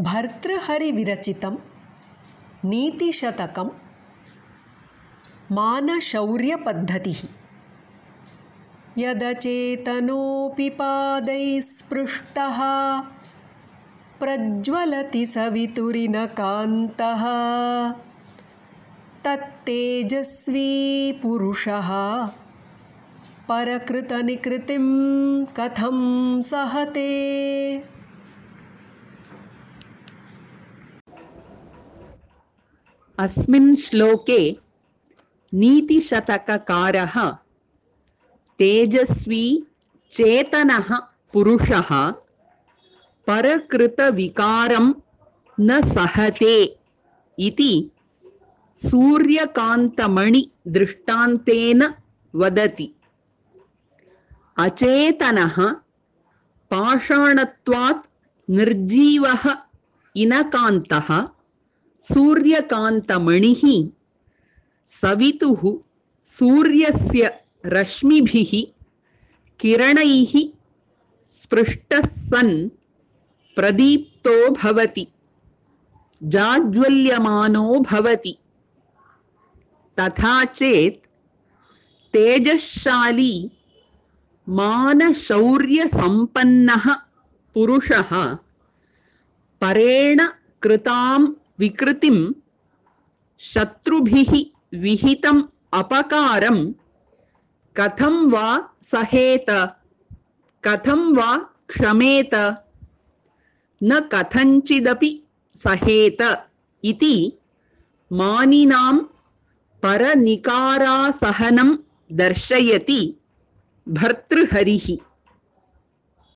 भर्तृहरिविरचितं नीतिशतकं मानशौर्यपद्धतिः। यदचेतनोऽपि पादैः स्पृष्टः प्रज्वलति सवितुरिनकान्तः तत्तेजस्वी पुरुषः। परकृतनिकृतिं कथं सहते अस्मिन् श्लोके नीतिशतककारः तेजस्वी चेतनः पुरुषः परकृतविकारं न सहते इति सूर्यकान्तमणिदृष्टान्तेन वदति अचेतनः पाषाणत्वात् निर्जीवः इनकान्तः सूर्यकान्तमणिः सवितुः सूर्यस्य रश्मिभिः किरणैः स्पृष्टः सन् प्रदीप्तो भवति, जाज्वल्यमानो भवति। तथा चेत् तेजशाली मानशौर्यसम्पन्नः पुरुषः परेण कृतां विकृतिं शत्रुभिः विहितम् अपकारं कथं वा सहेत कथं वा क्षमेत न कथञ्चिदपि सहेत इति मानिनां परनिकारासहनं दर्शयति भर्तृहरिः